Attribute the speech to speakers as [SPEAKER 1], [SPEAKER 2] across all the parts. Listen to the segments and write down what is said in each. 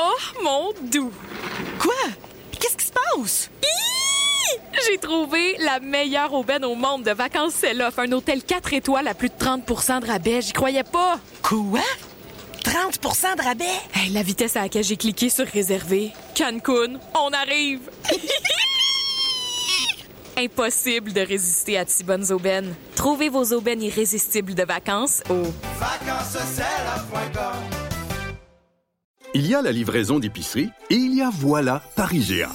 [SPEAKER 1] Oh, mon doux!
[SPEAKER 2] Quoi? Qu'est-ce qui se passe?
[SPEAKER 1] J'ai trouvé la meilleure aubaine au monde de vacances Sell-Off. Un hôtel 4 étoiles à plus de 30% de rabais. J'y croyais pas.
[SPEAKER 2] Quoi? 30% de rabais?
[SPEAKER 1] Hey, la vitesse à laquelle j'ai cliqué sur réserver. Cancun, on arrive! Impossible de résister à de si bonnes aubaines. Trouvez vos aubaines irrésistibles de vacances au
[SPEAKER 3] Vacancescella.com
[SPEAKER 4] Il y a la livraison d'épicerie et il y a Voilà par IGA.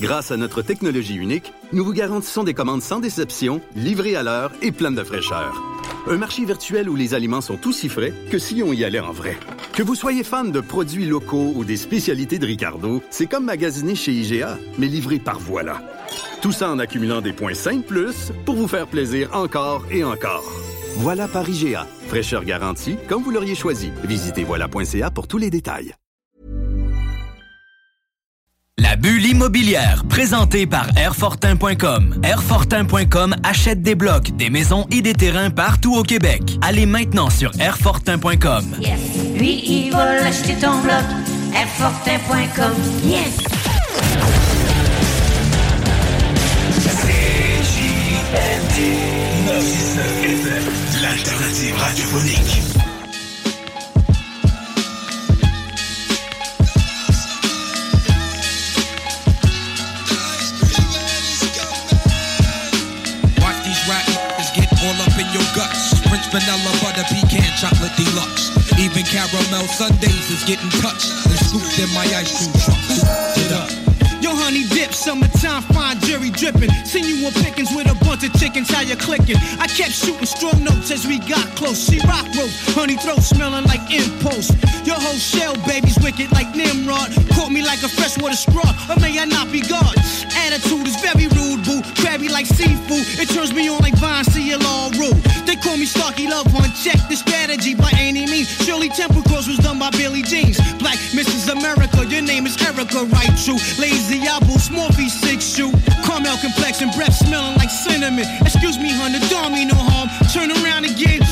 [SPEAKER 4] Grâce à notre technologie unique, nous vous garantissons des commandes sans déception, livrées à l'heure et pleines de fraîcheur. Un marché virtuel où les aliments sont aussi frais que si on y allait en vrai. Que vous soyez fan de produits locaux ou des spécialités de Ricardo, c'est comme magasiner chez IGA, mais livré par Voilà. Tout ça en accumulant des points 5 plus pour vous faire plaisir encore et encore. Voilà par IGA. Fraîcheur garantie, comme vous l'auriez choisi. Visitez voilà.ca pour tous les détails.
[SPEAKER 5] La bulle immobilière, présentée par Airfortin.com. Airfortin.com achète des blocs, des maisons et des terrains partout au Québec. Allez maintenant sur Airfortin.com.
[SPEAKER 6] Yes. Lui, il va l'acheter ton bloc. Airfortin.com. Yes.
[SPEAKER 7] L'alternative radiophonique.
[SPEAKER 8] Vanilla butter pecan chocolate deluxe. Even caramel sundaes is getting touched and scooped in my ice cream truck. Up
[SPEAKER 9] summertime, fine Jerry dripping. Seen you on pickings with a bunch of chickens, how you clicking? I kept shooting strong notes as we got close. She rock rope, honey throat smelling like impulse. Your whole shell, baby's wicked like Nimrod. Caught me like a freshwater straw, or may I not be God? Attitude is very rude, boo. Crabby like seafood, it turns me on like Vine all rude They call me Starkey Love One. Check the strategy by any means. Shirley Temple Cross was done by Billy Jeans. Black Mrs. America, your name is Erica, right? True, lazy, I small V6 shoe, Caramel complexion, breath smelling like cinnamon. Excuse me, hun, the dog me no harm. Turn around again.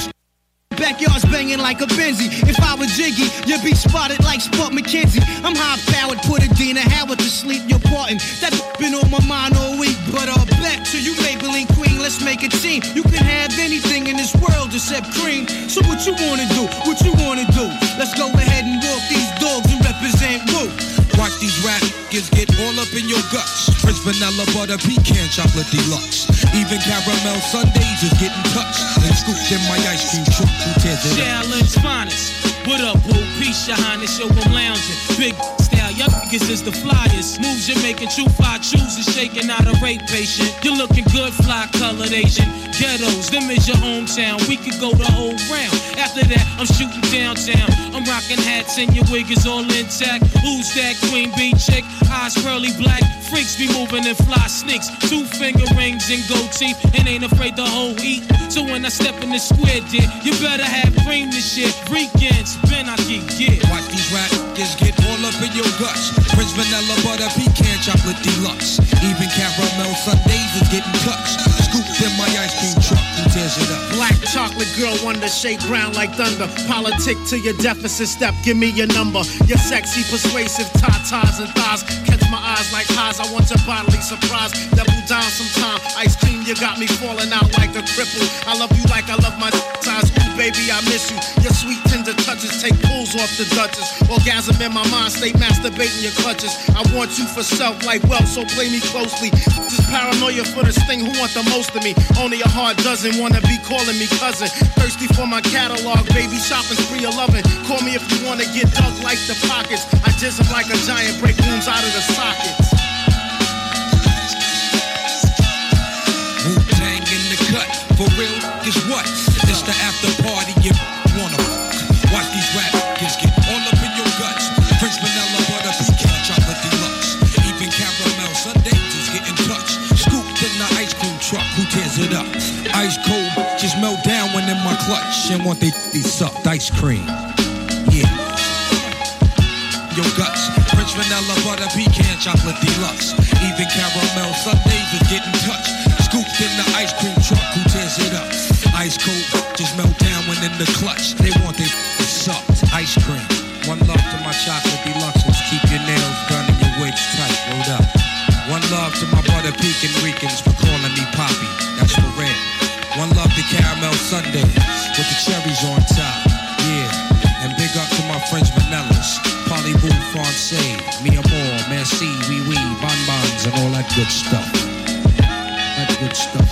[SPEAKER 9] Backyard's banging like a Benzy. If I was Jiggy, you'd be spotted like Spuds MacKenzie. I'm high powered, put Adina Howard to sleep. You're parting. That's been on my mind all week. But I'll back to you, Maybelline Queen. Let's make a team. You can have anything in this world except cream. So what you wanna do? What you wanna do? Let's go ahead and walk these dogs and represent Woo.
[SPEAKER 8] Watch these rap niggas get all up in your guts. French vanilla butter pecan chocolate deluxe. Even caramel sundaes is getting touched and scooped in my ice cream truck. Who tears it?
[SPEAKER 10] Challenge finest. What up, boo? Peace, your highness, yo, I'm lounging. Big style, y'all niggas is the flyest. Moves you're making, true fly chooses, shaking out a rape patient. You're looking good, fly colored Asian. Ghettos, them is your hometown. We could go the whole round. After that, I'm shooting downtown. I'm rocking hats and your wig is all intact. Who's that queen bee chick? Eyes pearly black. Freaks be moving in fly sneaks. Two finger rings and gold teeth. And ain't afraid to hold heat. So when I step in the square, dear, you better have cream this shit. Weekends, spin I get get.
[SPEAKER 8] Watch these rap niggas get all up in your guts. French vanilla butter pecan chocolate deluxe. Even caramel sundaes is getting touched. Scooped in my ice cream truck. Who tears it up?
[SPEAKER 9] Black chocolate girl, wonder shake ground like thunder. Politic to your deficit step, give me your number. Your sexy, persuasive tatas and thighs. Catch my eyes like highs, I want your bodily surprise. Double down sometime. Ice cream, you got me falling out like a cripple. I love you like I love my size. Ooh, baby, I miss you. Your sweet tender touches take pulls off the Duchess. Orgasm in my mind, stay masturbating your clutches. I want you for self like wealth, so play me closely. Just paranoia for this thing, who want the most of me? Only a hard dozen wanna be calling me cousin. Thirsty for my catalog, baby, shopping spree 11. Call me if you wanna get dug like the pockets. I just like a giant, break wounds out of the sockets.
[SPEAKER 8] For real, clutch and want they be sucked ice cream. Yeah. Yo guts, French vanilla butter pecan chocolate deluxe. Even caramel sundaes are getting touched. Scooped in the ice cream truck, who tears it up? Ice cold, just melt down when in the clutch. They want they sucked ice cream. One love to my chocolate deluxes. Keep
[SPEAKER 11] your nails done and
[SPEAKER 12] your wigs tight.
[SPEAKER 7] Rolled up. One love to
[SPEAKER 13] my butter pecan Ricans for calling me Poppy. That's for red. One love to caramel Sunday with the cherries on
[SPEAKER 7] top. Yeah, and big up to my French vanillas. Polywood Francais, mi amor, merci, oui, oui, bonbons, and all that good stuff. That good stuff.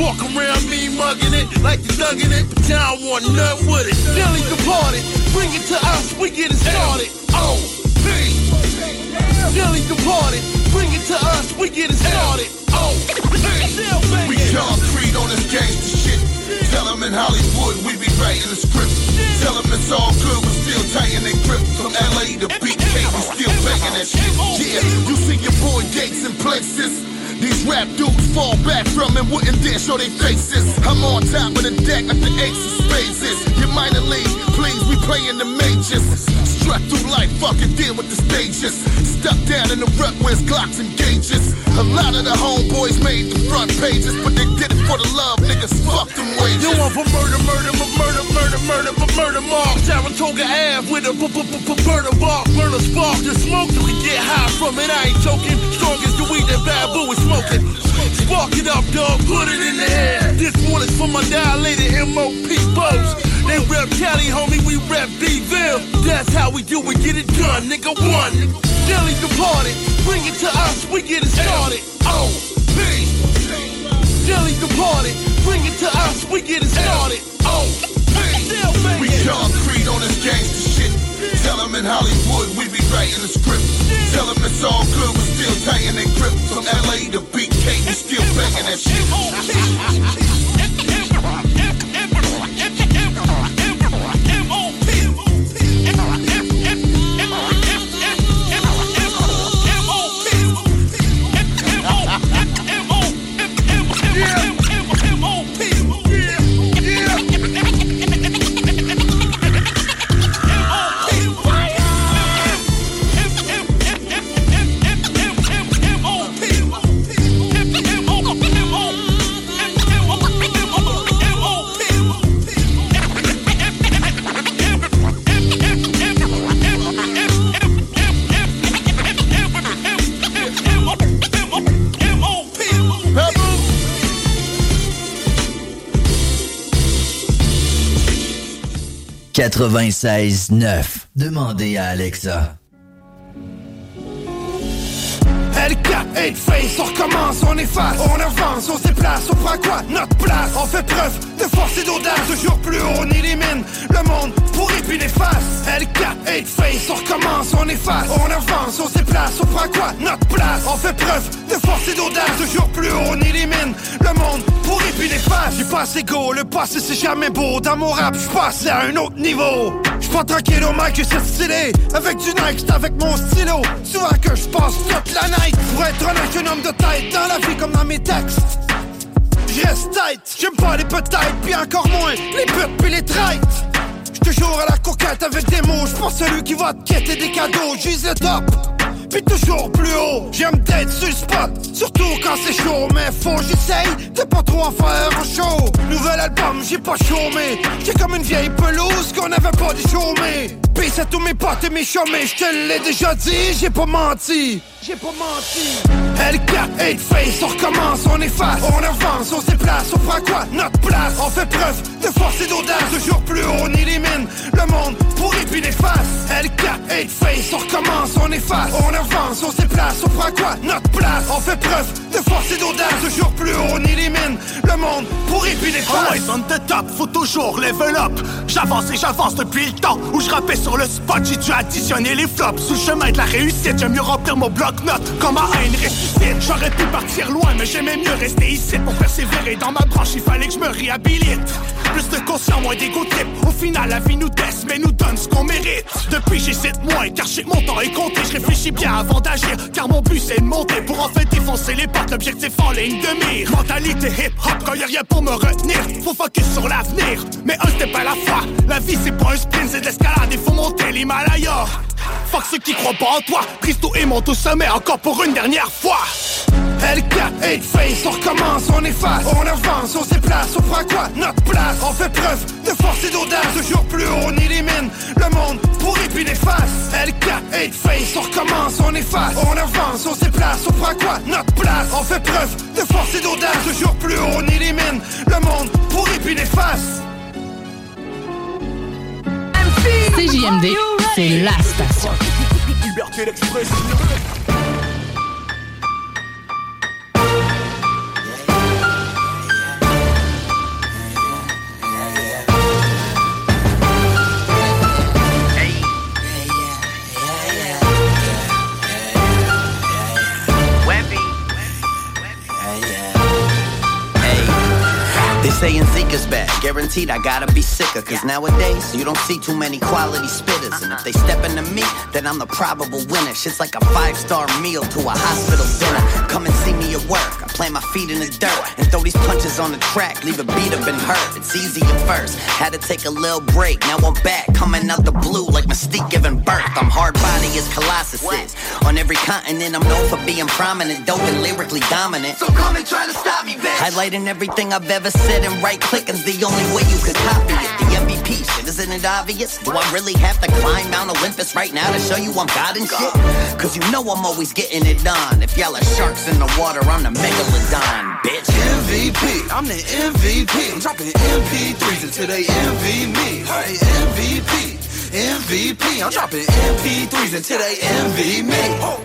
[SPEAKER 7] Walk around me mugging it like you thugging it, but y'all want nothing with it. Nelly departed, bring it to us, we get it started. Oh, P. Nelly departed, bring it to us, we get it started. Oh, P.
[SPEAKER 13] We concrete on this gangster shit. Tell them in Hollywood we be writing the script. Tell them it's all good, we're still tighten their grip. From LA to BK, we still banging that shit. Yeah, you see your boy Gates in places. These rap dudes fall back from and wouldn't dare show their faces. I'm on top of the deck like the ace of spades. Your minor league, please, we playing the majors. Strut through life, fucking deal with the stages. Stuck down in the rut where Glocks and gauges. A lot of the homeboys made the front pages, but they did it for the love, niggas. Fuck them wages.
[SPEAKER 7] You want for murder, murder, but murder, murder, murder, but murder mark. Saratoga Ave with a murder bar, burn a spark. The smoke you can get high from it. I ain't joking. Strong as the weed that Babu is smoking. Spark it up, dog. Put it in the air. This one is for my dilated MOP boats. They rep Cali, homie. We rep D-Ville. That's how we do it. Get it done, nigga. One. Nelly departed. Bring it to us. We get it started. Oh, P. Nelly departed. Bring it to us. We get it started. Oh,
[SPEAKER 13] We concrete on this gangster. Tell them in Hollywood we be writing the script. Tell them it's all good, we're still tighten their grip. From LA to BK, we still banging that shit.
[SPEAKER 14] Demandez à Alexa.
[SPEAKER 15] L4, 8 face, on recommence, on efface, on avance, on se déplace, on prend quoi? Notre place, on fait preuve de force et d'audace, toujours plus haut, on élimine le monde pourri puis l'efface. L4, 8 face, on recommence, on efface, on avance, on se déplace, on prend quoi? Notre place, on fait preuve de force et d'audace, toujours plus haut, on élimine le monde pourri puis l'efface. J'ai pas assez go, le passé c'est jamais beau, dans mon rap, je passe à un autre niveau. J'suis pas tranquille au mic, de stylé. Avec du Nike, avec mon stylo. Souvent que je passe toute la night. Pour être honnête, un homme de tête Dans la vie comme dans mes textes. Je reste j'aime pas les peut-être Puis encore moins les putes puis les traites J'suis toujours à la coquette avec des mots J'pense celui qui va te quêter des cadeaux. J'vise le top puis toujours plus haut, j'aime d'être sur le spot. Surtout quand c'est chaud, mais faut j'essaye De pas trop en faire un show. Nouvel album, j'ai pas chômé. J'ai comme une vieille pelouse qu'on avait pas de Pis à tous mes potes et mes chômés Je te l'ai déjà dit, j'ai pas menti. J'ai pas menti. L4, 8 face, on recommence, on efface, on avance, on se déplace, on prend quoi? Notre place, on fait preuve de force et d'audace, toujours plus haut, on élimine le monde pour puis néfaste. L4, 8 face, on recommence, on efface, on avance, on se déplace, on prend quoi? Notre place, on fait preuve de force et d'audace, toujours plus haut, on élimine le monde pour puis néfaste.
[SPEAKER 3] Always on the top, faut toujours level up. J'avance et j'avance depuis le temps où je rappais sur le spot, j'ai dû additionner les flops. Sous le chemin de la réussite, j'aime mieux remplir mon bloc-notes quand ma haine ressuscite? J'aurais pu partir loin, mais j'aimais mieux rester ici pour persévérer dans ma branche. Il fallait que je me réhabilite. Plus de conscience, moins d'égo trip. Au final, la vie nous teste, mais nous donne ce qu'on mérite. Depuis, j'hésite moins, car j'ai mon temps est compté. Je réfléchis bien avant d'agir, car mon but c'est de monter pour en fait défoncer les portes. L'objectif en ligne de mire. Mentalité hip-hop, quand y'a rien pour me retenir. Faut focus sur l'avenir, mais un step à la fois. La vie c'est pas un sprint, c'est de l'escalade, il faut monter l'Himalaya. Fuck ceux qui croient pas en toi, Christo et monte au sommet encore pour une dernière fois.
[SPEAKER 15] L4, 8 face, on recommence, on efface, on avance, on se déplace, on prend quoi? Notre place, on fait preuve de force et d'audace, toujours plus haut, on élimine le monde pour puis néfaste. L4, 8 face, on recommence, on efface, on avance, on se déplace, on prend quoi? Notre place, on fait preuve de force et d'audace, toujours plus haut, on élimine le monde pour puis néfaste.
[SPEAKER 16] CJMD, c'est la station.
[SPEAKER 17] Saying Zika's back, guaranteed I gotta be sicker. Cause nowadays, you don't see too many quality spitters. And if they step into me, then I'm the probable winner. Shit's like a five star meal to a hospital dinner. Come and see me at work. Plant my feet in the dirt and throw these punches on the track, leave a beat up and hurt. It's easy at first, had to take a little break. Now I'm back, coming out the blue like Mystique giving birth. I'm hard body as Colossus is. On every continent, I'm known for being prominent, dope and lyrically dominant.
[SPEAKER 3] So come and try to stop me, bitch.
[SPEAKER 17] Highlighting everything I've ever said and right clicking the only way you could copy it. The MVP shit, isn't it obvious? Do I really have to climb Mount Olympus right now to show you I'm God and shit? Cause you know I'm always getting it done. If y'all are sharks in the water, I'm the megalodon, bitch.
[SPEAKER 3] MVP, I'm the MVP. I'm dropping MP3s until they envy me. Hey, MVP, MVP. I'm dropping MP3s until they envy me.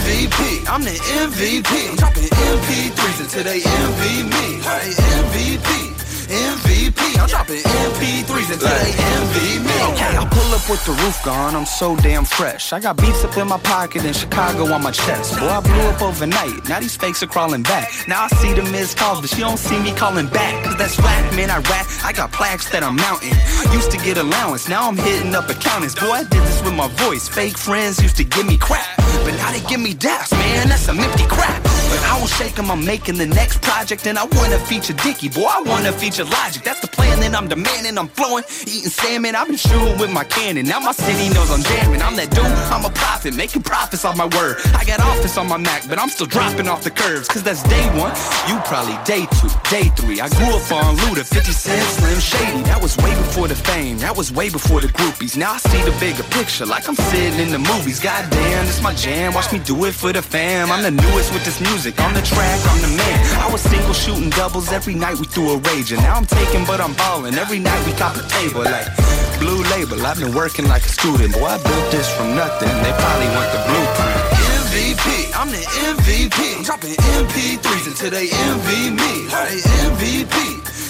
[SPEAKER 3] MVP, I'm the MVP. I'm dropping MP3s until they envy me. Hey, MVP. MVP, I'm dropping MP3s until they me.
[SPEAKER 18] Okay, I pull up with the roof gone, I'm so damn fresh. I got beats up in my pocket in Chicago on my chest. Boy, I blew up overnight, now these fakes are crawling back. Now I see the missed calls, but she don't see me calling back. Cause that's whack, man, I rap, I got plaques that I'm mounting. Used to get allowance, now I'm hitting up accountants. Boy, I did this with my voice. Fake friends used to give me crap, but now they give me daps, man, that's some empty crap. But I won't shake 'em, I'm making the next project, and I wanna feature Dickie, boy, I wanna feature Logic. That's the plan that I'm demanding, I'm flowing, eating salmon, I've been shooting with my cannon. Now my city knows I'm jamming, I'm that dude, I'm a prophet, making profits off my word. I got office on my Mac, but I'm still dropping off the curves, cause that's day one. You probably day two, day three. I grew up on Luda, 50 Cent, Slim Shady. That was way before the fame, that was way before the groupies. Now I see the bigger picture, like I'm sitting in the movies. Goddamn, this my jam, watch me do it for the fam. I'm the newest with this music, on the track, I'm the man. I was single shooting doubles every night we threw a rage, and now I'm taking, but I'm balling. Every night we top the table, like blue label. I've been working like a student, boy. I built this from nothing. They probably want the blueprint.
[SPEAKER 3] MVP, I'm the MVP. I'm dropping MP3s until they envy me. Hey, MVP,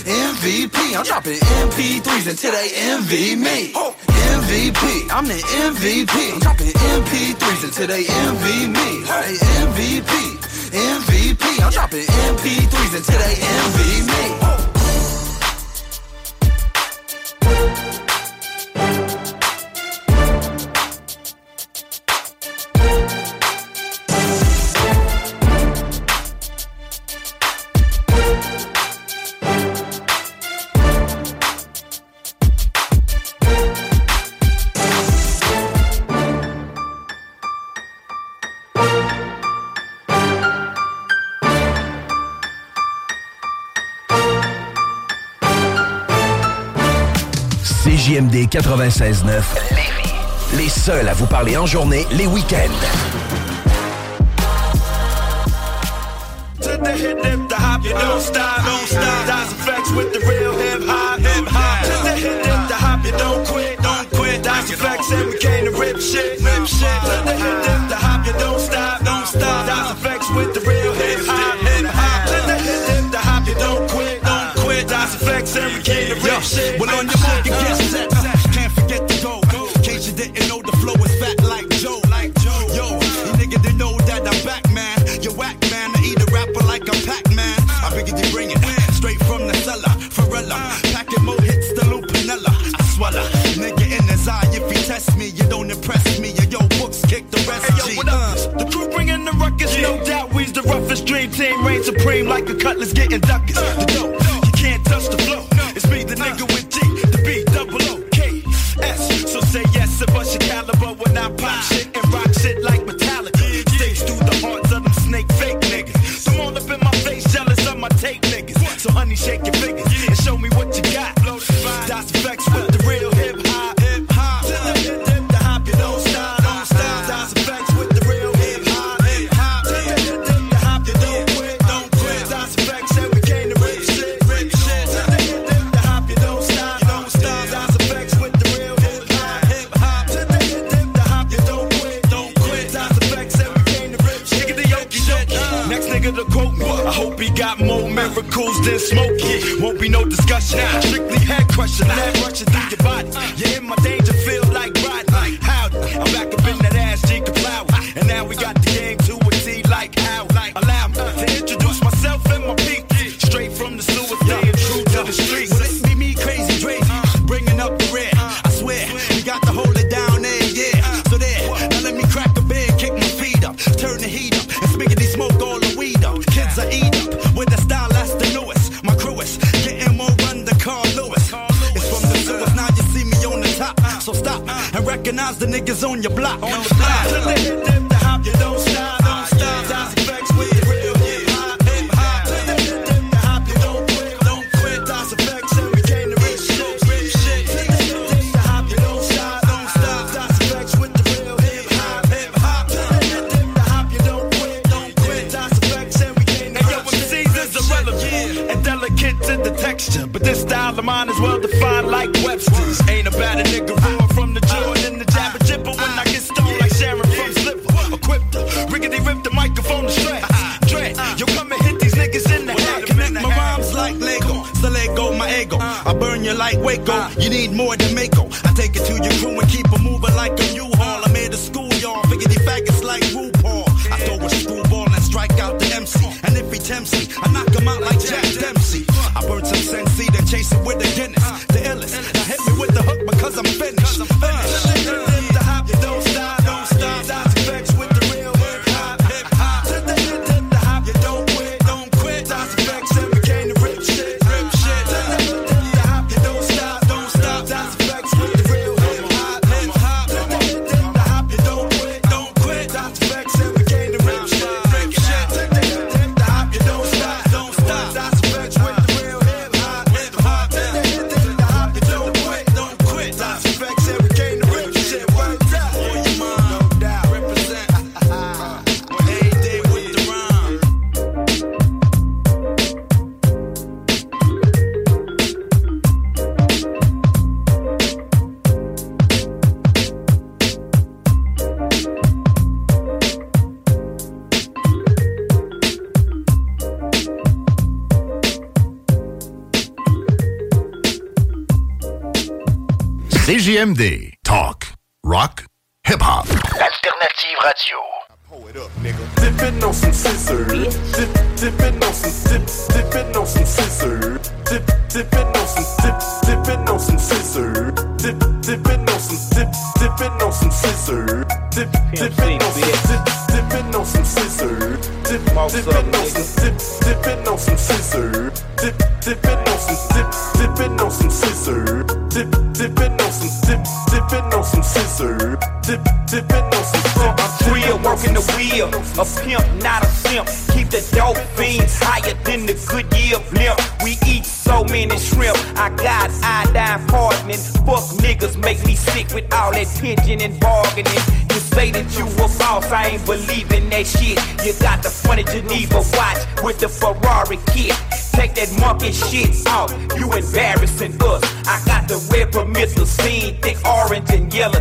[SPEAKER 3] MVP. I'm dropping MP3s until they envy me. MVP, I'm the MVP. I'm dropping MP3s until they envy me. Hey, MVP, MVP. I'm dropping MP3s until they envy me.
[SPEAKER 14] 96.9. Les seuls à vous parler en journée, les week-ends.
[SPEAKER 19] To the the hop, you don't stop, don't stop.
[SPEAKER 14] CJMD.
[SPEAKER 20] I
[SPEAKER 21] ain't believing that shit. You got the funny Geneva watch with the Ferrari kit. Take that monkey shit off, you embarrassing us. I got the red permissive scene, thick orange and yellow.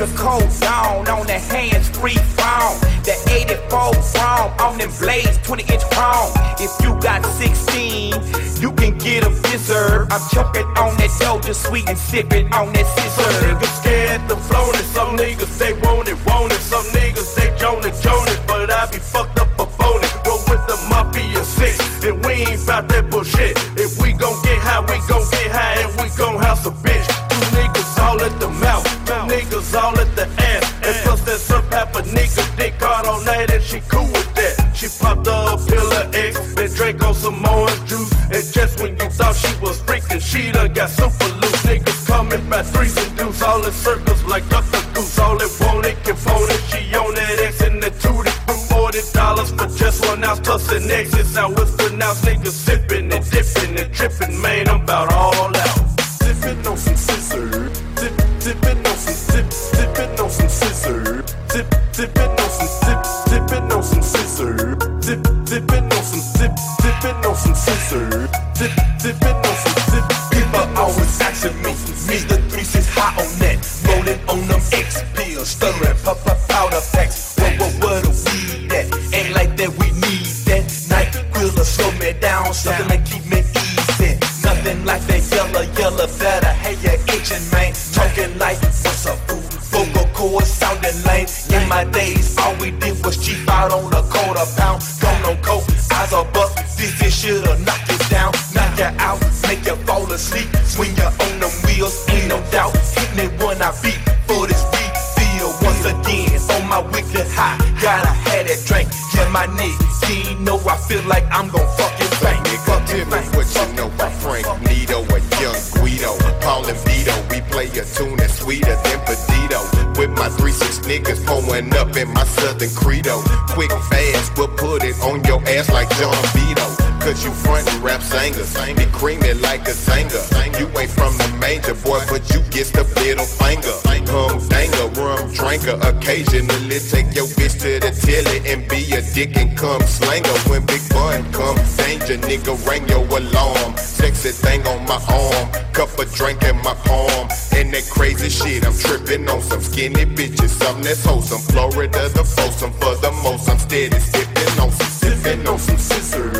[SPEAKER 21] Hyper cold down on the hands free phone. The 84 chrome on them blades, 20 inch chrome. If you got 16, you can get a fizzer. I'm choking on that doja sweet and sipping on that scissor.
[SPEAKER 20] Some niggas scared the flown it, some niggas they want it, want it. Some niggas they joan it, but I be fucked up a phone it. Roll with the mafia six, and we ain't bout that bullshit. If we gon' get high, we gon' get high, and we gon' house a bitch. Two niggas all at the all at the ass, and plus that some half a nigga dick hard on that, and she cool with that. She popped a pill of X, then drank on some orange juice, and just when you thought she was freaking, she done got super loose. Niggas coming by threes and deuce, all in circles like Dr. Goose. All it want it can phone it. She on that X and the two forty dollars for just one ounce plus an exit. How it's pronounced, niggas sipping and dipping and tripping, man. I'm about all out.
[SPEAKER 22] Niggas pulling up in my Southern Credo. Quick, fast, we'll put it on your ass like John Vito. Cause you frontin' rap singers, be creaming like a singer. You ain't from the major, boy, but you get the middle finger. Hum danger, rum drinker, occasionally take your bitch to the tilly and be a dick and come slanger. When Big Bun come, danger, nigga, ring your alarm. Sexy thing on my arm, cup of drink in my palm. That crazy shit, I'm tripping on some skinny bitches, something that's wholesome. Florida, the foursome for the most. I'm steady sipping on some, sipping on some scissor.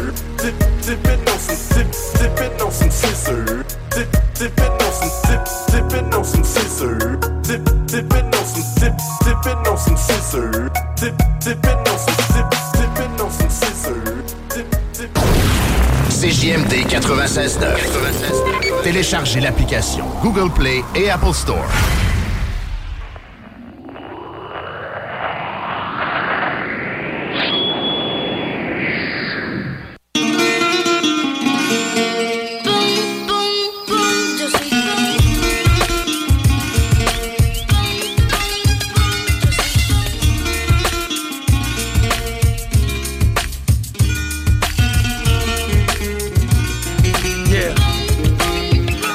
[SPEAKER 14] Téléchargez l'application Google Play et Apple Store.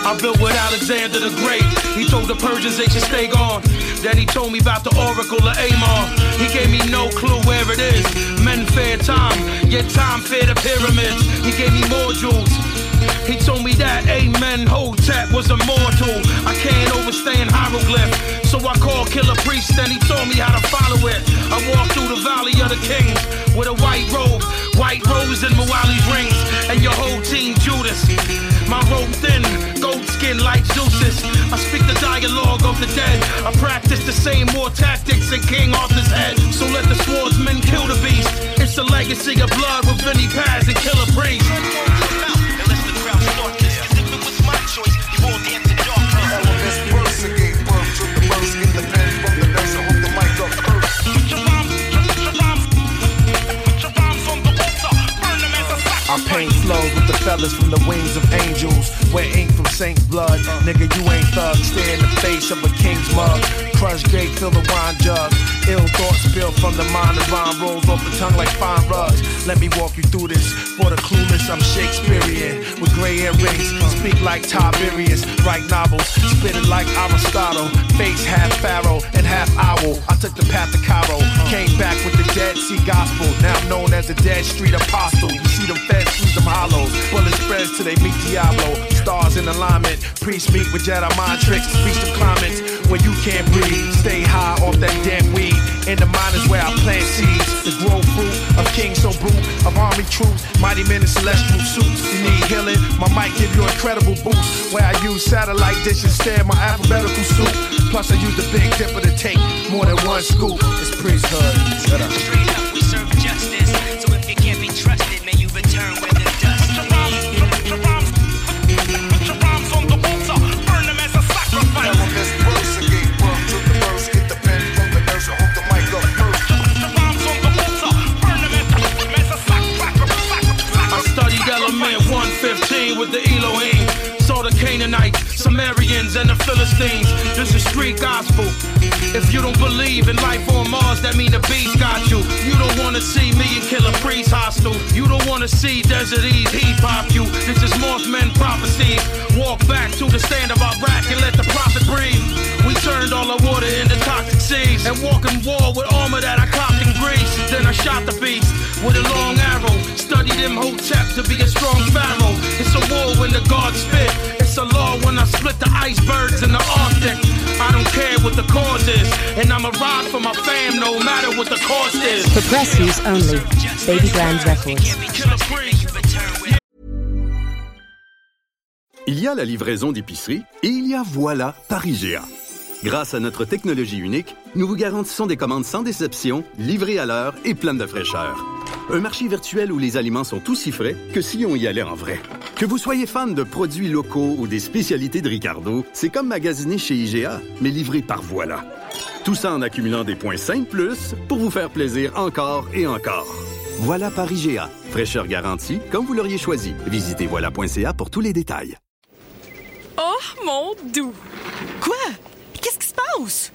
[SPEAKER 23] I built with Alexander the Great. He told the Persians they should stay gone. Then he told me about the Oracle of Amon. He gave me no clue where it is. Men fear time, yet time fear the pyramids. He gave me more jewels. He told me that Amenhotep was immortal. I can't overstand hieroglyph. So I called Killah Priest and he told me how to follow it. I walked through the valley of the kings with a white robe, white rose and Mawali's rings, and your whole team Judas. My robe thin, gold skin like Zeus's. I speak the dialogue of the dead. I practice the same war tactics in King Arthur's head. So let the swordsman kill the beast. It's the legacy of blood with Vinnie Paz and Killah Priest.
[SPEAKER 24] Norte. The feathers from the wings of angels. Wear ink from Saint blood. Nigga, you ain't thug. Stare in the face of a king's mug. Crush gate, fill the wine jug. Ill thoughts spill from the mind and rhyme rolls off the tongue like fine rugs. Let me walk you through this. For the clueless, I'm Shakespearean. With gray earrings, speak like Tiberius. Write novels, spit it like Aristotle. Face half pharaoh and half owl. I took the path to Cairo. Came back with the Dead Sea Gospel. Now known as the Dead Street Apostle. You see them feds through them hollows. Bullet spreads till they meet Diablo. Stars in alignment. Priests meet with Jedi mind tricks. Speech of climates where you can't breathe. Stay high off that damn weed. In the mind is where I plant seeds. The grow fruit of kings so brute. Of army troops. Mighty men in celestial suits. You need healing? My mic give you incredible boost. Where I use satellite dish instead my alphabetical soup. Plus I use the big dipper to take more than one scoop. It's priesthood. Shut up.
[SPEAKER 23] a Philistines. This is street gospel. If you don't believe in life on Mars, that mean the beast got you. You don't wanna see me and Killah Priest hostile. You don't wanna see Desert Ease heat pop you. This is Mothman prophecy. Walk back to the stand of our Iraq and let the prophet breathe. We turned all the water into toxic seas and walk in war with armor that I copped in Greece. Then I shot the beast with a long arrow. Studied him Hotep to be a strong pharaoh. It's a war when the gods spit. It's a law when I split the icebergs in the Arctic. I don't care what the cause is, and I'ma ride for my fam no matter what the cost is.
[SPEAKER 25] For press use only. Baby Grand Records.
[SPEAKER 4] Il y a la livraison d'épicerie et il y a Voilà par IGA. Grâce à notre technologie unique, nous vous garantissons des commandes sans déception, livrées à l'heure et pleines de fraîcheur. Un marché virtuel où les aliments sont aussi frais que si on y allait en vrai. Que vous soyez fan de produits locaux ou des spécialités de Ricardo, c'est comme magasiner chez IGA, mais livré par Voilà. Tout ça en accumulant des points 5 plus pour vous faire plaisir encore et encore. Voilà par IGA. Fraîcheur garantie, comme vous l'auriez choisi. Visitez voilà.ca pour tous les détails.
[SPEAKER 26] Oh, mon doux! Quoi? Qu'est-ce qui se passe?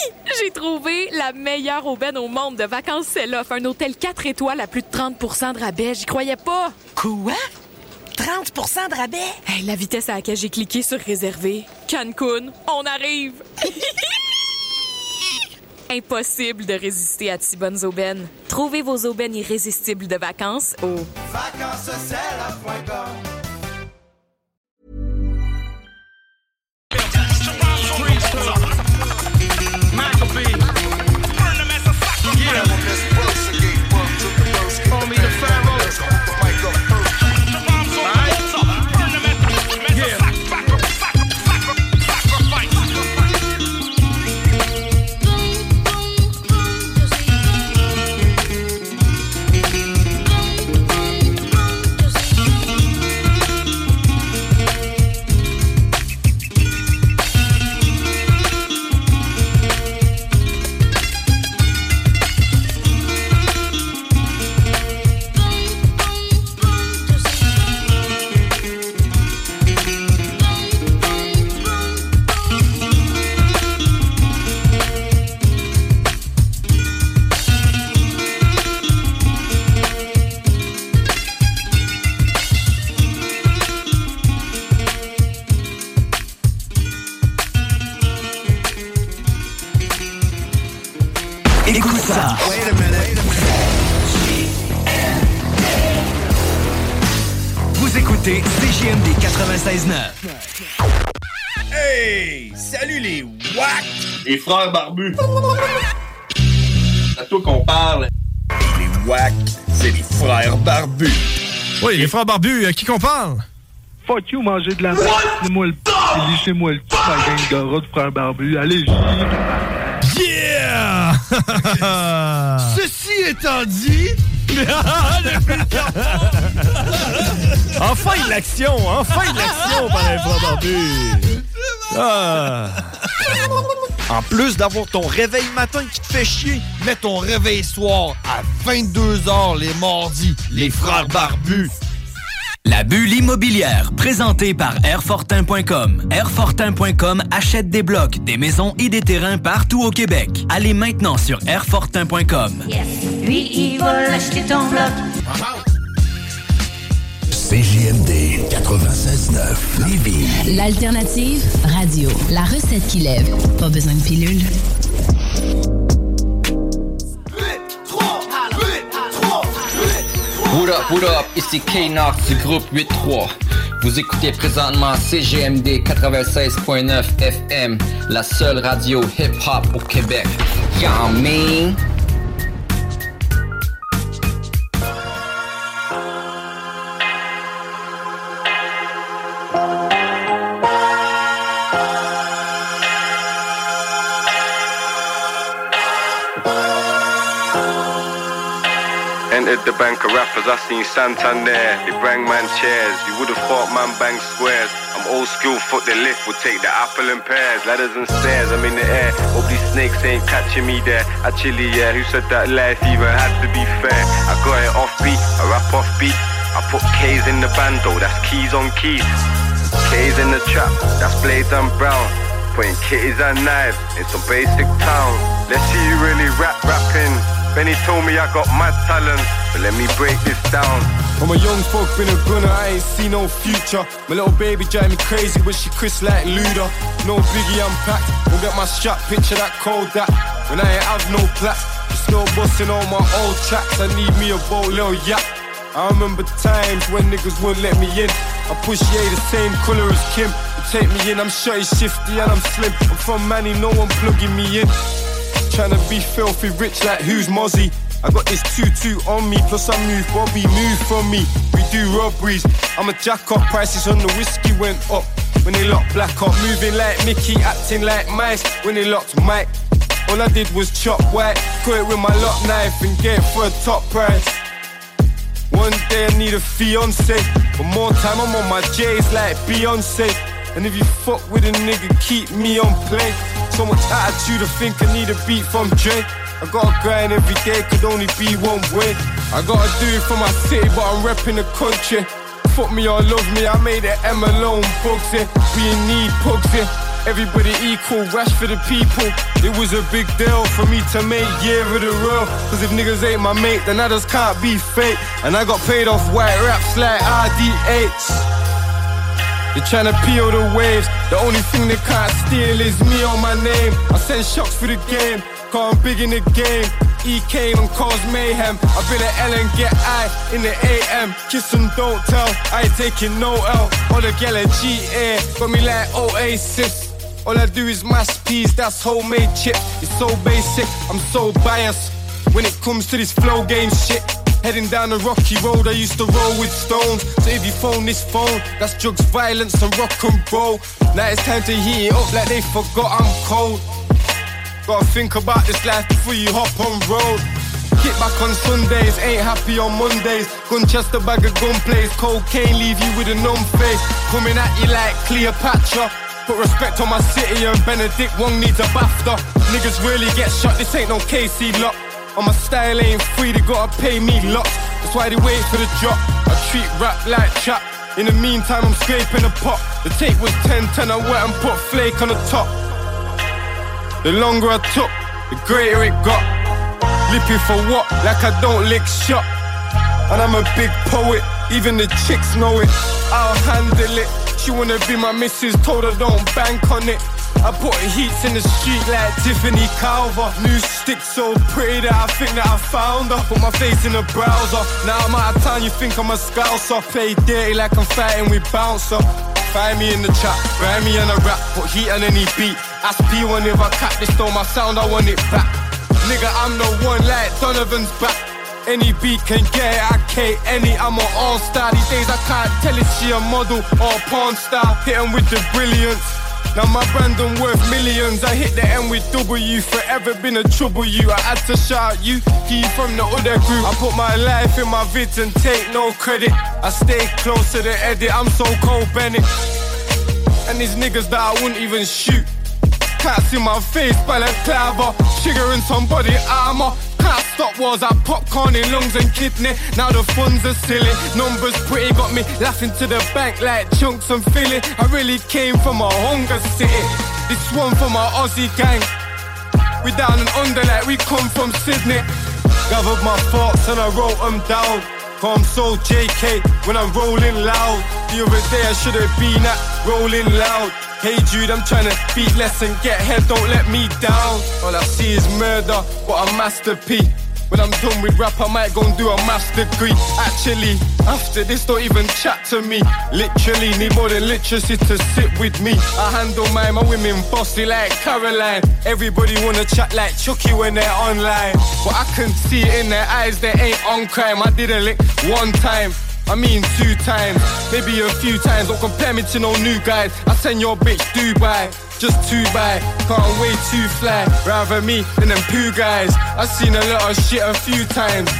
[SPEAKER 26] J'ai trouvé la meilleure aubaine au monde de vacances Selloff. Un hôtel 4 étoiles à plus de 30% de rabais. J'y croyais pas. Quoi? 30% de rabais? Hey, la vitesse à laquelle j'ai cliqué sur réserver. Cancun, on arrive! Impossible de résister à de si bonnes aubaines. Trouvez vos aubaines irrésistibles de vacances au
[SPEAKER 27] Vacances.com
[SPEAKER 5] Écoute ça. Vous écoutez CJMD 96.9.
[SPEAKER 28] Hey! Salut les WAC! Les frères barbus! C'est à toi qu'on parle. Les WAC, c'est les frères barbus.
[SPEAKER 29] Oui, les frères barbus, à qui qu'on parle?
[SPEAKER 30] Fuck you, manger de la merde. Laissez-moi le p. Laissez-moi le p, ma gang de rats de frères barbus. Allez! Ceci étant dit.
[SPEAKER 29] enfin de l'action! Enfin de l'action par! Ah.
[SPEAKER 31] En plus d'avoir ton réveil matin qui te fait chier, mets ton réveil soir à 22h les mardis, les frères barbus.
[SPEAKER 5] La bulle immobilière, présentée par Airfortin.com. Airfortin.com achète des blocs, des maisons et des terrains partout au Québec. Allez maintenant sur Airfortin.com.
[SPEAKER 32] Lui, il va acheter ton bloc.
[SPEAKER 14] CJMD 96.9 Lévis.
[SPEAKER 16] L'alternative radio. La recette qui lève. Pas besoin de pilule.
[SPEAKER 33] What up, what up, ici K-Nox du groupe 8-3. Vous écoutez présentement CGMD 96.9 FM, la seule radio hip-hop au Québec. Y'all
[SPEAKER 34] Entered the bank of rappers, I seen Santander. They bang man chairs. You would've thought man bang squares. I'm old school, foot the lift. We'll take the apple and pears, ladders and stairs. I'm in the air. Hope these snakes ain't catching me there. Actually, yeah, who said that life even had to be fair? I got it off beat, I rap off beat. I put K's in the bando, that's keys on keys. K's in the trap, that's blades and brown. Putting kitties and knives in some basic town. Let's see you really rap rapping. Benny told me I got mad talent, but let me break this down.
[SPEAKER 35] I'm a young folk, been a gunner, I ain't see no future. My little baby drive me crazy when she Chris like Luda. No biggie, I'm packed. Won't get my strap, picture that cold that. When I ain't have no plat, still busting all my old tracks. I need me a boat, little yap. I remember times when niggas wouldn't let me in. I push yeah the same color as Kim. You take me in, I'm shorty shifty and I'm slim. I'm from Manny, no one plugging me in. Tryna be filthy rich like who's Mozzie? I got this tutu on me, plus I move Bobby, move from me. We do robberies. I'm a jack up, prices on the whiskey went up. When they locked black up, moving like Mickey, acting like mice. When they locked Mike, all I did was chop white, cut it with my lock knife and get it for a top price. One day I need a fiance, but more time I'm on my J's like Beyonce. And if you fuck with a nigga, keep me on play. So much attitude, I think I need a beat from Dre. I gotta grind every day, could only be one way. I gotta do it for my city, but I'm repping the country. Fuck me or love me, I made it M alone, bugs it. We need, pugs it. Everybody equal, rash for the people. It was a big deal for me to make year of the real. Cause if niggas ain't my mate, then I just can't be fake. And I got paid off white raps like RDH. They're tryna peel the waves. The only thing they can't steal is me on my name. I send shots for the game, cause I'm big in the game. E came and caused mayhem. I've been at L and get I in the AM. Kiss and don't tell, I ain't taking no L. All the gal at GA got me like Oasis. All I do is mash peas, that's homemade chip. It's so basic, I'm so biased. When it comes to this flow game shit, Heading down the rocky road, I used to roll with stones. So if you phone this phone, that's drugs, violence, and rock and roll. Now it's time to heat it up like they forgot I'm cold. Gotta think about this life before you hop on road. Kick back on Sundays, ain't happy on Mondays. Gunchester bag of gunplays, cocaine leave you with a numb face. Coming at you like Cleopatra. Put respect on my city and Benedict Wong needs a BAFTA. Niggas really get shot, this ain't no KC lock. On my style ain't free, they gotta pay me lots. That's why they wait for the drop. I treat rap like trap. In the meantime, I'm scraping the pot. The tape was 10 10, I went and put flake on the top. The longer I took, the greater it got. Lipping for what? Like I don't lick shot. And I'm a big poet, even the chicks know it. I'll handle it. She wanna be my missus, told her don't bank on it. I put heats in the street like Tiffany Calver. New stick so pretty that I think that I found her. Put my face in the browser. Now I'm out of town, you think I'm a scouser. Play dirty like I'm fighting with bouncer. Find me in the chat, find me in a rap, put heat on any beat. Ask P1 if I cap this, stole my sound, I want it back. Nigga, I'm the one like Donovan's back. Any beat can get it, I K any, I'm an all-star. These days I can't tell if she a model or a porn star. Hit 'em with the brilliance. Now my brand done worth millions. I hit the end with W. Forever been a trouble you. I had to shout you. He from the other group. I put my life in my vids and take no credit. I stay close to the edit. I'm so cold Bennett. And these niggas that I wouldn't even shoot. Can't see my face, like clever. Sugar in somebody armor. Can't stop wars, I popcorn in lungs and kidney. Now the funds are silly. Numbers pretty got me laughing to the bank like chunks and filling. I really came from a hunger city. This one for my Aussie gang. We down and under like we come from Sydney. Gathered my thoughts and I wrote them down. I'm so JK when I'm rolling loud. The other day I should have been at rolling loud. Hey Jude, I'm trying to beat less and get head, don't let me down. All I see is murder, but a masterpiece. When I'm done with rap, I might go and do a master degree. Actually, after this, don't even chat to me. Literally, need more than literacy to sit with me. I handle my, my women bossy like Caroline. Everybody wanna chat like Chucky when they're online. But I can see it in their eyes, they ain't on crime. I did a lick one time. I mean two times, maybe a few times. Don't compare me to no new guys. I send your bitch Dubai, just two by. Can't wait to fly. Rather me than them poo guys. I seen a lot of shit a few times.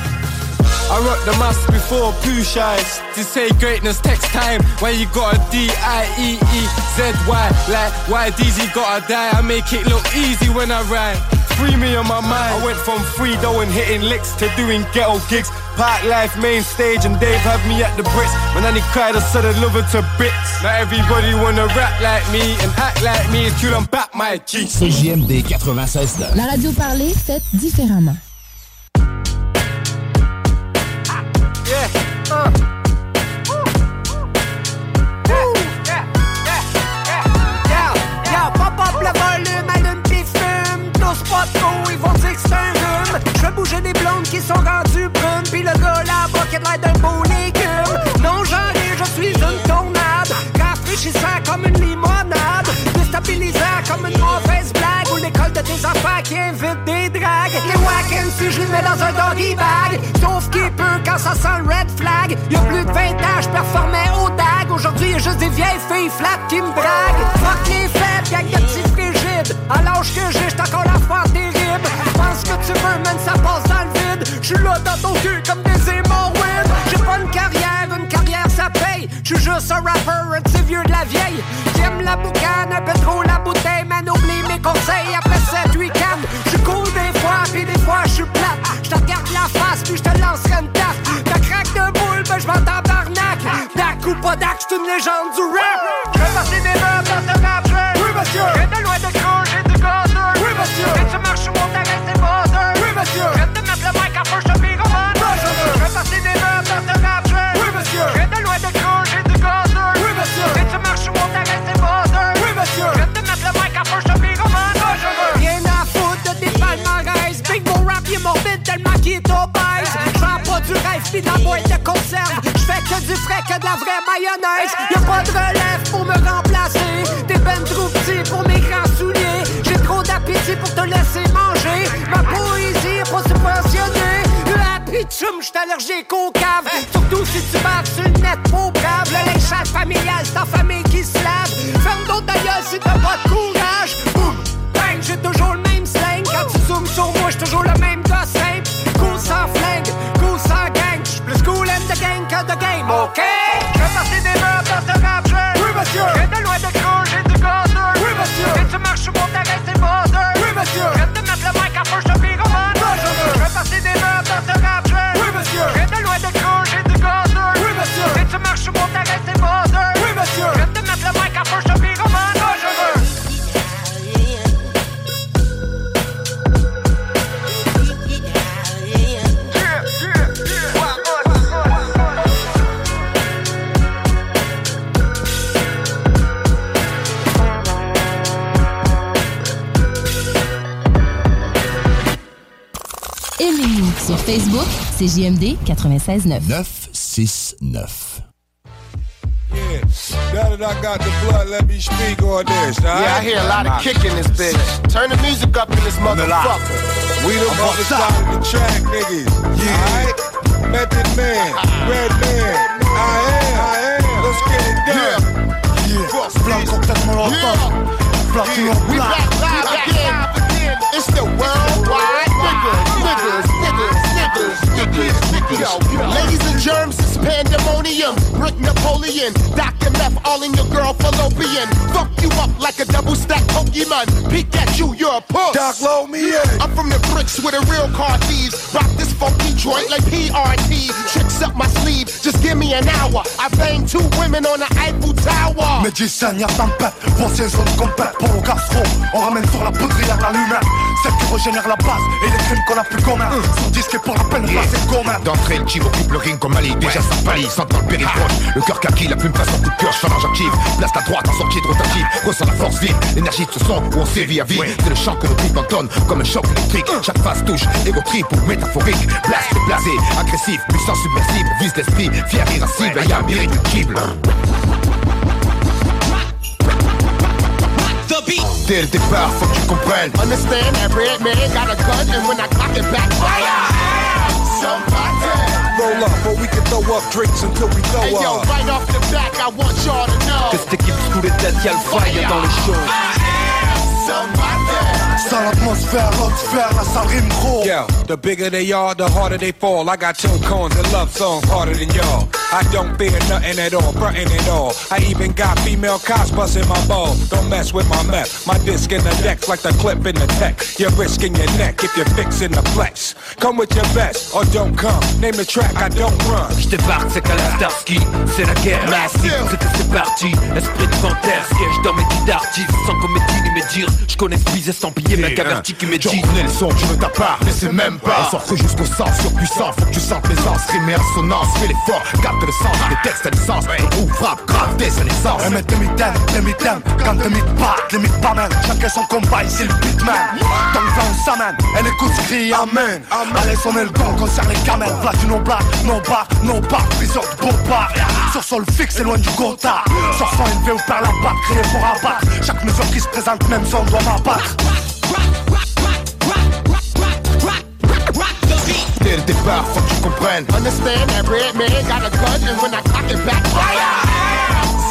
[SPEAKER 35] I rock the mask before poo shies. To say greatness takes time. When you got a D-I-E-E-Z-Y. Like why DZ gotta die. I make it look easy when I rhyme. Free me on my mind. I went from free dough and hitting licks to doing ghetto gigs. Park life main stage and Dave had me at the Brits. When Annie cried, I said I love her to bits. Now everybody wanna rap like me and act like me. It's cool, I'm back, my G.
[SPEAKER 14] CJMD 96
[SPEAKER 16] La radio parlée, faite différemment.
[SPEAKER 35] Yeah, uh.
[SPEAKER 36] Bouger des blondes qui sont rendues brunes Pis le gars là-bas qui a l'air d'un beau légume Non j'en ai, je suis une tornade Rafraîchissant comme une limonade Déstabilisant comme une mauvaise blague Ou l'école de tes enfants qui invite des dragues. Les wack si je les mets dans un doggy bag Sauf qu'il peut quand ça sent le red flag. Y'a plus de 20 ans, je performais au tag. Aujourd'hui y'a juste des vieilles filles flat qui me draguent. Fuck les gang de frigides À l'âge que j'ai, j'suis encore fois terrible Pense que tu veux, man, ça passe dans le vide. J'suis là dans ton cul comme des hémorroïdes. J'ai pas une carrière, une carrière ça paye. J'suis juste un rapper, un petit vieux de la vieille. J'aime la boucane, un peu trop la bouteille Man, oublie mes conseils. Après cette week-end J'suis cool des fois, pis des fois j'suis plate. J'te regarde la face, puis j'te lancerai une tarte Ta craque de boule, ben j'vends tabarnak Dac ou pas dac, j'suis une légende du rap. J'fais partie des meubles dans ce Oui monsieur
[SPEAKER 16] Facebook, c'est JMD 96.9.
[SPEAKER 14] 969.
[SPEAKER 37] Yeah, now that I got the blood, let me speak on this.
[SPEAKER 38] Yeah, I hear a lot of kick in this bitch. Turn the music up in this motherfucker.
[SPEAKER 37] We the track niggas. Yeah. Alright? Method man, red man. I am, I am. Let's get it done.
[SPEAKER 38] Blanc complètement longtemps. Blanc toujours
[SPEAKER 22] We back live again. It's the worldwide niggas, niggas, niggas, Ladies and germs, it's pandemonium.
[SPEAKER 38] brick Napoleon. Dr. Meth all in your girl fallopian. Fuck you up like a double stack Pokemon. Peek at you, you're a puss.
[SPEAKER 8] Doc, low me in.
[SPEAKER 38] I'm from the bricks with a real car thieves. Rock this funky joint like PRT. Tricks up my sleeve, just give me an hour. I banged two women on the Eiffel Tower.
[SPEAKER 15] Médecin, y'a tempête, voici zone complète pour le gastro. On ramène sur la poudrière la lumière, celle qui régénère la base et les crimes qu'on a plus communs. Sur disque et pour la peine, c'est commun.
[SPEAKER 13] D'entrée, le chiv occupe le ring comme Ali. Déjà ça pâlit, sentant le péril proche. Le cœur kaki, la plume face en coup de pioche, phalange active. Place ta droite en sortie de rotative. Ressens la force vive, l'énergie de ce son où on sévit à vie. C'est le chant que le beat entonne comme un choc électrique. Chaque phase touche, égo trip ou métaphorique. Blast déplacé, agressif, puissant submersible. Vise l'esprit, fier, irascible, y'a irréductible. Dès le départ, faut que tu comprennes.
[SPEAKER 38] Understand red man got a gun and when I cock it back, fire! Somebody!
[SPEAKER 8] Roll up, or we can throw up drinks until we throw
[SPEAKER 38] Hey yo,
[SPEAKER 8] up.
[SPEAKER 38] right off the back, I want y'all to know.
[SPEAKER 20] Que cette équipe sous les têtes, y'a le fire dans les shows.
[SPEAKER 15] Sans l'atmosphère, l'atmosphère, la salle rime gros.
[SPEAKER 8] Yeah, the bigger they are, the harder they fall. I got two cones and love songs harder than y'all. I don't fear nothing at all, frontin' at all. I even got female cops busting my ball. Don't mess with my meth. My disc in the decks like the clip in the tech. You're risking your neck if you're fixing the flex. Come with your best or don't come. Name the track, I don't run.
[SPEAKER 20] Je débarque, c'est qu'à la Starsky, c'est la guerre massive, c'est que c'est parti, esprit de panthère, siège dans mes guides d'artistes, sans comédie ni médire, je connais ce bise estampillé, mec averti qui médite.
[SPEAKER 13] reconnais le son, tu veux ta part, mais c'est même pas. On sort jusqu'au sens surpuissant, faut que tu sentes l'aisance, rime et résonance, fais l'effort, capte le sens, textes à l'essence, ou frappe, grave dès sa naissance.
[SPEAKER 15] Un mètre demi-thème, demi-thème, quand demi pas, limite pas même, chacun son combat, ici le beatman. Donc là on s'amène, elle écoute ce cri, amen. Allez sonner le gong, concerne les camels, place du non-black, non-bar, non-bar, priseur de beau. Sur sol fixe, loin du gotha. Sur son élevé ou par la batte, créé pour abattre. Chaque mesure qui se présente, même son doit m'abattre.
[SPEAKER 13] Dès le départ, faut que tu comprennes.
[SPEAKER 38] Understand that Redman got a gun and when I cock it back, fire!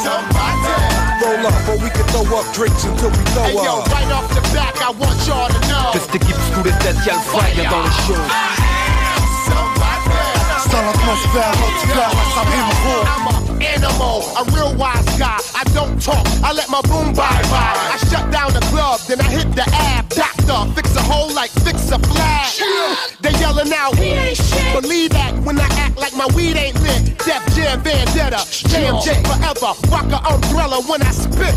[SPEAKER 38] Somebody!
[SPEAKER 8] Roll up, or we can throw up drinks until we throw
[SPEAKER 38] Hey yo,
[SPEAKER 8] up.
[SPEAKER 38] right off the back, I want y'all to know.
[SPEAKER 20] Cette équipe sous les têtes, y'a le fire dans les shows.
[SPEAKER 15] Sans l'atmosphère, l'atmosphère, la salle rime gros.
[SPEAKER 38] I'm a animal, a real wise guy. I don't talk, I let my boom bye bye. I shut down the club, then I hit the ab. Doctor, fix a hole like fix a flag. They yelling out, believe that when I act like my weed ain't lit. Def Jam Vendetta, JMJ forever. Rock a umbrella when I spit,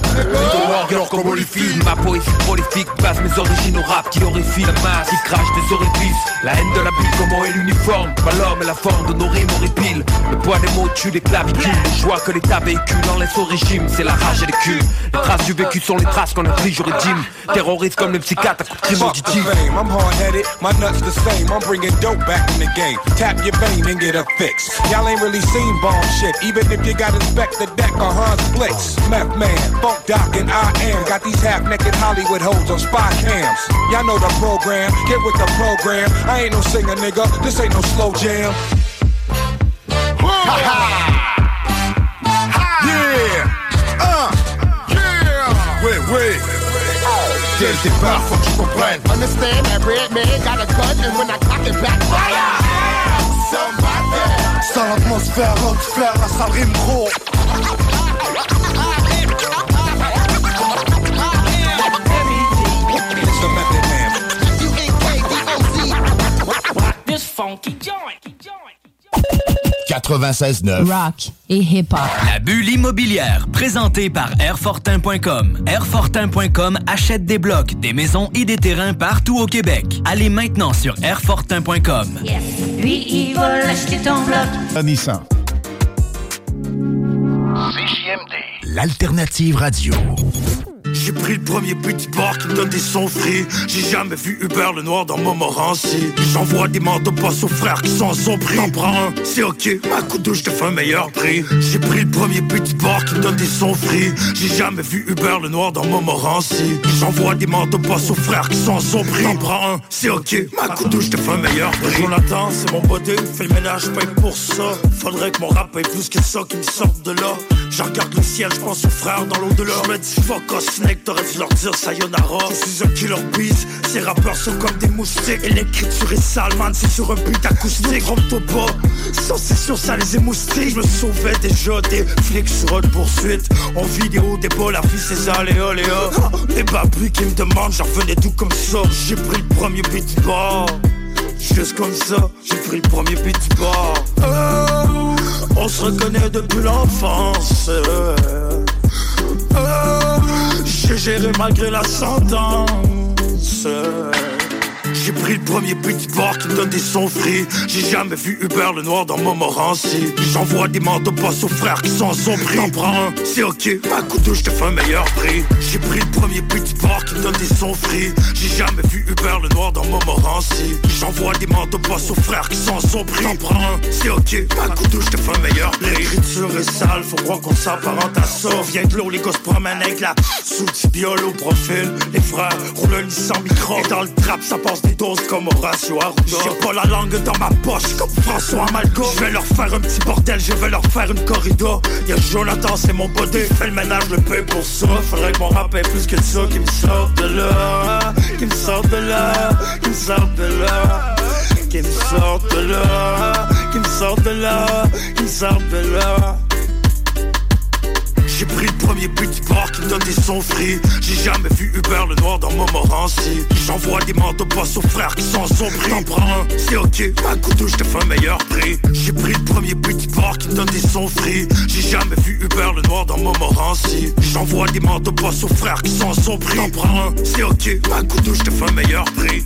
[SPEAKER 20] ma poésie prolifique Base mes origines au rap qui horrifie La masse qui crache des orifices La haine de la bille, comment est l'uniforme? Pas l'homme et la forme de nos rimes horripiles Le poids des mots tue les clavicules Les joies que l'État véhicule en laisse au régime C'est la rage et les culs Les traces du vécu sont les traces qu'on inflige au régime Terroriste comme les psychiatres à coups de crime
[SPEAKER 8] the I'm hard-headed, my nuts the same. I'm bringing dope back in the game. Tap your vein and get a fix. Y'all ain't really seen bomb shit, even if you got Inspector Deck or Hans Blitz. Meth Man, Funk Doc, and I am. Got these half-naked Hollywood hoes on spy cams. Y'all know the program, get with the program. I ain't no singer, nigga, this ain't no slow jam.
[SPEAKER 13] Yeah! Uh! Yeah! Ouais, ouais! Dès le faut que tu comprennes.
[SPEAKER 38] Understand that man got a gun and when I cock it back, fire!
[SPEAKER 15] Sans l'atmosphère, l'atmosphère, la salle rime gros.
[SPEAKER 39] This funky joint.
[SPEAKER 14] 96.9.
[SPEAKER 16] Rock et hip-hop.
[SPEAKER 5] La bulle immobilière, présentée par Airfortin.com. Airfortin.com achète des blocs, des maisons et des terrains partout au Québec. Allez maintenant sur Airfortin.com.
[SPEAKER 40] Lui, il va l'acheter ton bloc.
[SPEAKER 14] Nissan. L'alternative radio.
[SPEAKER 41] J'ai pris le premier petit bar qui me donne des sons. J'ai jamais vu Hubert le noir dans Montmorency. J'envoie des manteaux passe aux frères qui sont son prix. T'en prends un, c'est ok. À coup de je te fais meilleur prix. J'ai pris le premier petit bar qui me donne des sons. J'ai jamais vu Hubert le noir dans Montmorency. J'envoie des manteaux passe aux frères qui sont son prix. T'en prends un, c'est ok. À coup de je te fais meilleur prix. Jonathan, c'est mon beauté. Fais le ménage, paye pour ça. Faudrait que mon rap paye plus que ça qui me sorte de là. Je regarde le ciel, je pense aux frères dans l'au-delà. Je me dis Snake, t'aurais dû leur dire sayonara. Je suis un killer beat, ces rappeurs sont comme des moustiques. Et l'écriture est sale, man, c'est sur un beat acoustique. Trompe-toi pas, c'est sûr, ça les émoustique. Je me sauvais déjà des flics sur une poursuite. En vidéo, des balles, la vie, c'est ça, léa, léa. Les babus qui me demandent, j'en revenais tout comme ça. J'ai pris le premier beat du bar. Juste comme ça, j'ai pris le premier beat du bar. Oh, on se reconnaît depuis l'enfance j'ai gérer malgré la sentence. J'ai pris le premier du bar qui me donne des sons frits. J'ai jamais vu Hubert le noir dans Montmorency. J'envoie des manteaux pas aux frères qui sont son prix. T'en prends un, c'est ok. À coup de je te fais un meilleur prix. J'ai pris le premier du bar qui me donne des sons frits. J'ai jamais vu Hubert le noir dans Montmorency. J'envoie des manteaux pas aux frères qui sont son prix. T'en prends un, c'est ok. À coup de je te fais un meilleur prix. L'écriture est sale, faut croire qu'on s'apparente à ça. Viens de l'eau, les gosses promènent avec la sous biole au profil. Les frères roulent un sans micro. Et dans le trap, ça passe des doses comme Horacio Arruda. J'ai pas la langue dans ma poche comme François Malco. Je vais leur faire un petit bordel, je vais leur faire une corrida. Y'a Jonathan, c'est mon body. Fais le ménage, le paye pour ça. Faudrait que mon rap ait plus que ça, qui me sorte de là. Qui me sorte de là. Qui me sorte de là. Qui me sorte de là. Qui me sorte là. Qui me sorte de là. J'ai pris le premier but du bar qui me donne des sons. J'ai jamais vu Hubert le noir dans Montmorency. J'envoie des manteaux pas aux frères qui sont son prix. T'en prends un, c'est ok. À coup de je te fais un meilleur prix. J'ai pris le premier but du bar qui me donne des sons. J'ai jamais vu Hubert le noir dans Montmorency. J'envoie des manteaux pas aux frères qui sont son prix. T'en prends un, c'est ok. À coup de je te fais un meilleur prix.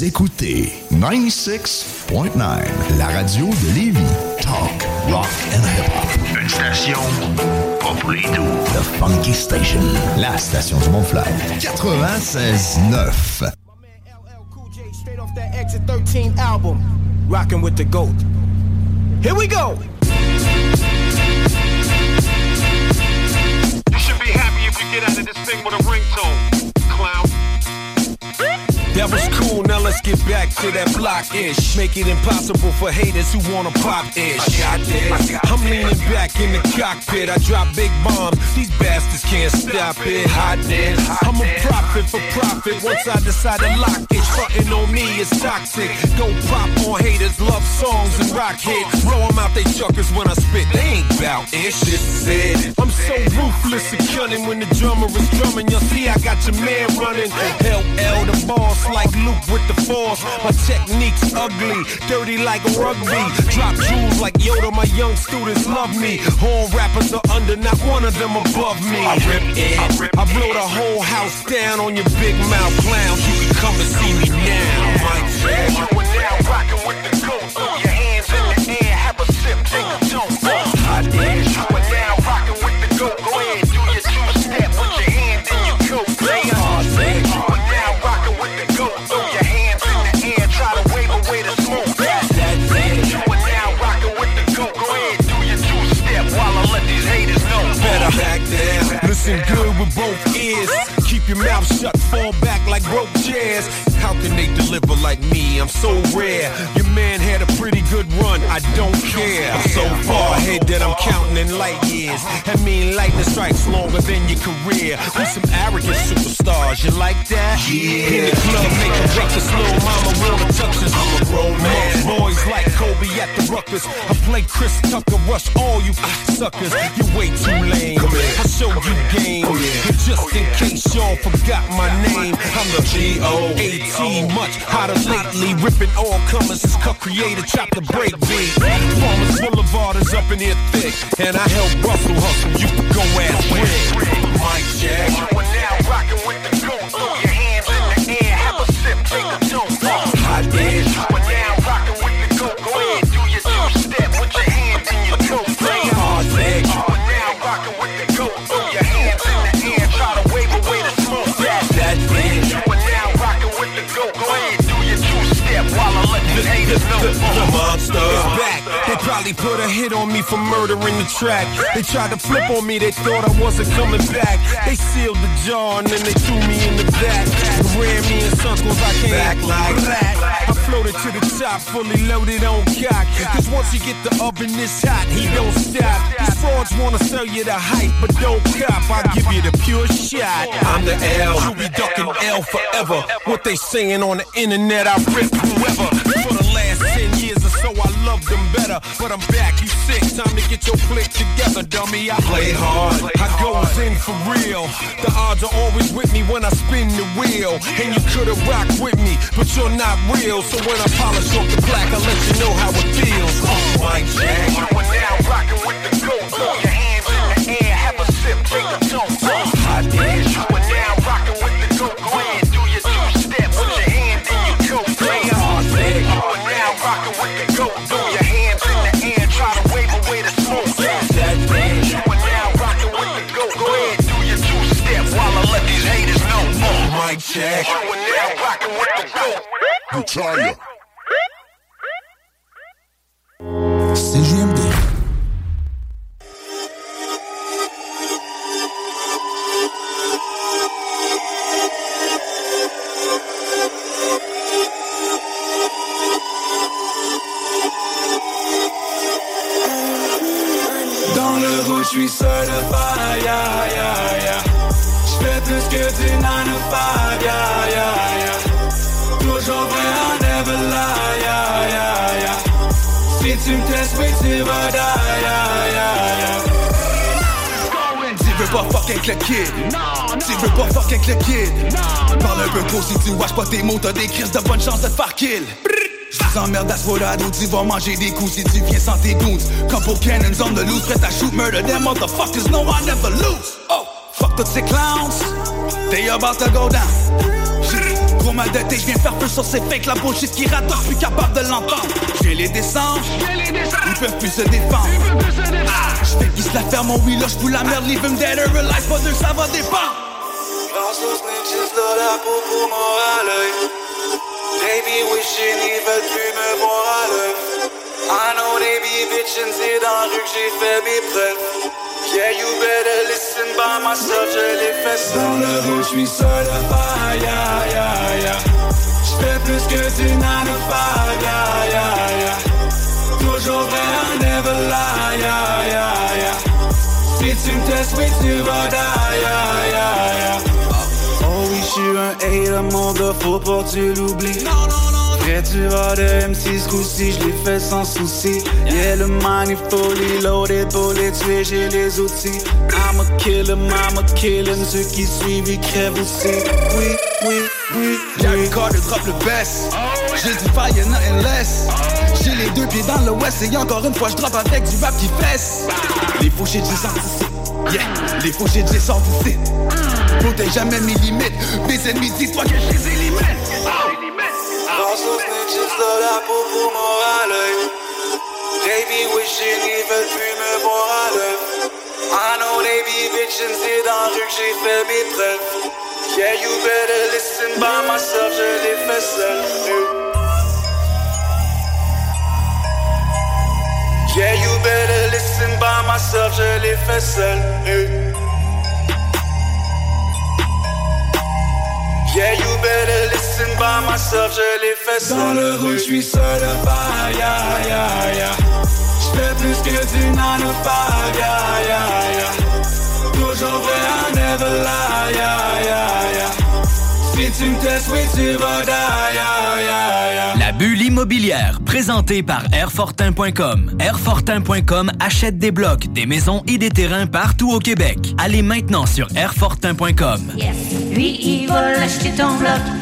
[SPEAKER 14] Vous écoutez 96.9, la radio de Lévis. Talk, rock and hip-hop. Une station pas pour les doux. The Funky Station, la station du Mont-Fly. 96.9.
[SPEAKER 42] Straight off that Exit 13 album, rocking with the GOAT. Here we go.
[SPEAKER 13] You should be happy if you get out of this thing with a ringtone, clown.
[SPEAKER 43] That was cool, now let's get back to that block ish. Make it impossible for haters who wanna pop ish. I Got this. I'm leaning back in the cockpit. I drop big bombs, these bastards can't stop it. Hot Hotness. I'm a profit for profit. Once I decide to lock it, frontin' on me is toxic. Go pop on haters, love songs and rock hits. Blow 'em out they chuckers when I spit. They ain't bout ish. This is it. I'm so ruthless and cunning when the drummer is drumming. You'll see I got your man running. LL the boss like Luke with the My technique's ugly, dirty like rugby. Drop jewels like Yoda, my young students love me. All rappers are under, not one of them above me. I rip it, I blow the whole house down on your big mouth clowns. You can come and see me now. Mike
[SPEAKER 13] your
[SPEAKER 43] mouth shut, fall back like broke chairs. How can they deliver like me? I'm so rare. Your man had a I don't care. I'm so far ahead that I'm counting in light years. I mean, lightning strikes longer than your career. We some arrogant superstars, you like that? Yeah. In the club, make a ruckus, little mama will touches. I'm a man. Boys like Kobe at the ruckus. I play Chris Tucker, rush all you suckers. You're way too lame. I show you game. And just in case y'all forgot my name, I'm the G-O-A-T, much hotter lately. Ripping all comers, is cut creator, chop the break beat. Farmers Boulevard is up in here thick, and I help Russell hustle. You can go ass Rick. Mike Jack.
[SPEAKER 13] You are now rocking with the The
[SPEAKER 43] monster is back. The Probably put a hit on me for murdering the track. They tried to flip on me, they thought I wasn't coming back. They sealed the jar and then they threw me in the back. They Ran me in circles, I can't act like that. I floated to the top, fully loaded on cock. Cause once you get the oven this hot, he don't stop. These frauds wanna sell you the hype, but don't cop. I'll give you the pure shot. I'm the L, You'll be ducking L forever. What they saying on the internet, I rip whoever. So, loved them better. But I'm back, you sick. Time to get your click together, dummy. I play hard, I goes in for real. The odds are always with me when I spin the wheel. And you could've rocked with me, but you're not real. So when I polish off the black, I'll let you know how it feels. Oh, my jack.
[SPEAKER 13] You are now rocking
[SPEAKER 44] bataille
[SPEAKER 14] CGMD.
[SPEAKER 45] Dans le rouge, je suis seul, pas, ya. Je fais plus que du nanophage, ya, ya, ya never lie, yeah, yeah, yeah. Si tu me testes, oui, tu vas die, yeah, yeah, yeah.
[SPEAKER 19] Tu veux pas fuck avec le kid. Tu veux pas fuck avec le kid. Parle un peu trop si tu watches pas tes mots T'as des crises de bonne chance de te faire kill. Je vous emmerde à Sworado Tu vas manger des coups si tu viens sans tes goons. Comme pour Cannons on the loose Prêt à shoot murder Them motherfuckers know I never lose. Oh, fuck tous ces clowns. They about to go down mal de tête, je viens faire feu sur ces fakes. La bullshit qui rate, plus capable de l'entendre. Je les descendre Ils peuvent plus se défendre. Ah, Je fais qu'ils se la ferment, oui là je fous la merde. Leave him dead or alive, pas d'eux ça va dépendre.
[SPEAKER 45] Grâce aux snitches, la peau pour à l'œil. Baby wishing ils veulent plus me voir à l'œil. I know they be bitchin', c'est dans la rue que j'ai fait mes preuves. Yeah, you better listen by myself, je l'ai fait Dans le rouge, j'suis certified, yeah, yeah, yeah. J'fais plus que du 9 to 5, yeah, yeah, yeah. Toujours vrai, I never lie, yeah, yeah, yeah. Si tu me testes, oui, tu vas die, yeah, yeah, yeah. Oh oui, j'suis un hater, mon gars, faut pas tu l'oublies. Vrai, tu vas de M6 ce coup-ci, j'l'ai fait sans souci. Yeah, le man est fully loaded pour les tuer, j'ai les outils. I'm a killer, I'm a killer, ceux qui suivent, ils crèvent aussi. Oui, oui, oui,
[SPEAKER 19] Gary Carter drop le best J'ai du fire, nothing less. J'ai les deux pieds dans le west Et encore une fois je drop avec du rap qui fesse. Les faux shit j'ai sorti Yeah, les faux shit j'ai sorti Protège jamais mes limites Mes ennemis disent pas que je les élimine
[SPEAKER 45] Aux snitches, peau pour moi à l'œil. Baby wishing ils veulent plus me voir. I know they be bitchin', c'est que j'ai fait mes preuves. Yeah, you better listen by myself, je l'ai fait seul. Yeah, you better listen by myself, je l'ai fait seul. Yeah, you better listen by myself, je l'ai fait seul. Dans le certified, yeah, yeah, yeah. J'fais plus que du 9 to 5, yeah, yeah, yeah. Toujours vrai, I never lie, yeah, yeah, yeah. Si tu me testes, oui, tu vas die, yeah, yeah, yeah.
[SPEAKER 5] La bulle immobilière, présentée par Airfortin.com. Airfortin.com achète des blocs, des maisons et des terrains partout au Québec. Allez maintenant sur Airfortin.com.
[SPEAKER 32] Yes. Lui, il va l'acheter ton bloc.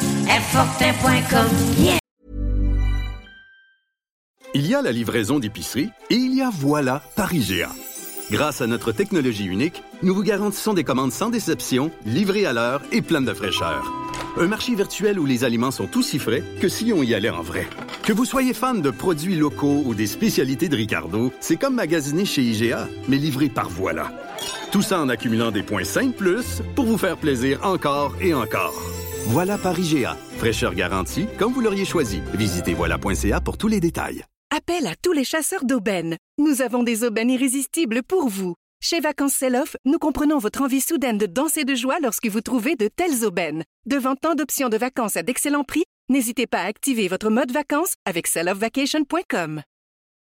[SPEAKER 4] Il y a la livraison d'épicerie et il y a Voilà par IGA. Grâce à notre technologie unique, nous vous garantissons des commandes sans déception, livrées à l'heure et pleines de fraîcheur. Un marché virtuel où les aliments sont aussi frais que si on y allait en vrai. Que vous soyez fan de produits locaux ou des spécialités de Ricardo, c'est comme magasiner chez IGA, mais livré par Voilà. Tout ça en accumulant des points 5 plus pour vous faire plaisir encore et encore. Voilà par IGA. Fraîcheur garantie, comme vous l'auriez choisi. Visitez voilà.ca pour tous les détails.
[SPEAKER 46] Appel à tous les chasseurs d'aubaines. Nous avons des aubaines irrésistibles pour vous. Chez Vacances Sell-Off, nous comprenons votre envie soudaine de danser de joie lorsque vous trouvez de telles aubaines. Devant tant d'options de vacances à d'excellents prix, n'hésitez pas à activer votre mode vacances avec selloffvacation.com.